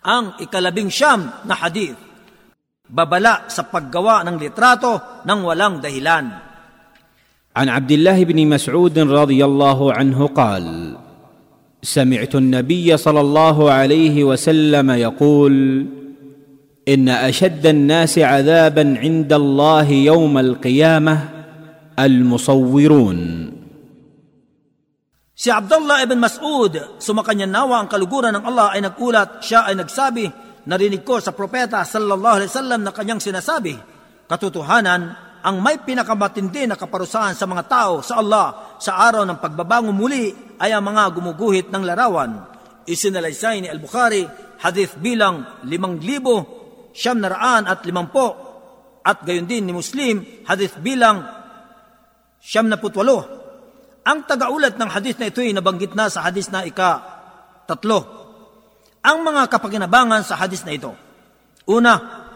Ang ikalabing siyam na hadith, babala sa paggawa ng litrato ng walang dahilan. عن عبد الله بن مسعود رضي الله عنه قال سمعت النبي صلى الله عليه وسلم يقول إن أشد الناس عذابا عند الله يوم القيامة المصورون Si Abdullah ibn Mas'ud, sumakanya nawa ang kaluguran ng Allah ay nagulat, siya ay nagsabi, narinig ko sa propeta sallallahu alaihi wasallam na kanyang sinasabi, katotohanan, ang may pinakamatindi na kaparusahan sa mga tao sa Allah sa araw ng pagbabango muli ay ang mga gumuguhit ng larawan. Isinalaysay ni Al-Bukhari, hadith bilang limang libo, siyam na raan at limampo, at gayon din ni Muslim, hadith bilang siyam na putwalo. Ang tagaulat ng hadith na ito ay nabanggit na sa hadith na ika tatlo. Ang mga kapaginabangan sa hadith na ito. Una,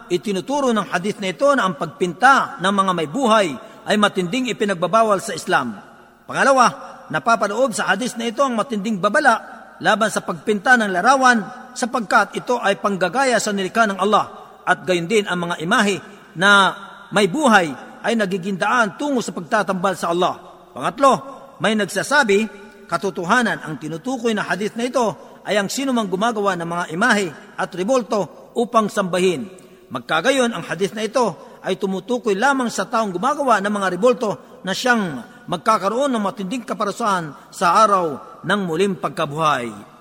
itinuturo ng hadith na ito na ang pagpinta ng mga may buhay ay matinding ipinagbabawal sa Islam. Pangalawa, napapanoob sa hadith na ito ang matinding babala laban sa pagpinta ng larawan sapagkat ito ay panggagaya sa nilikha ng Allah at gayon din ang mga imahe na may buhay ay nagigindaan tungo sa pagtatambal sa Allah. Pangatlo, may nagsasabi, katotohanan ang tinutukoy na hadith na ito ay ang sino mang gumagawa ng mga imahe at revolto upang sambahin. Magkagayon, ang hadith na ito ay tumutukoy lamang sa taong gumagawa ng mga revolto na siyang magkakaroon ng matinding kaparusahan sa araw ng muling pagkabuhay.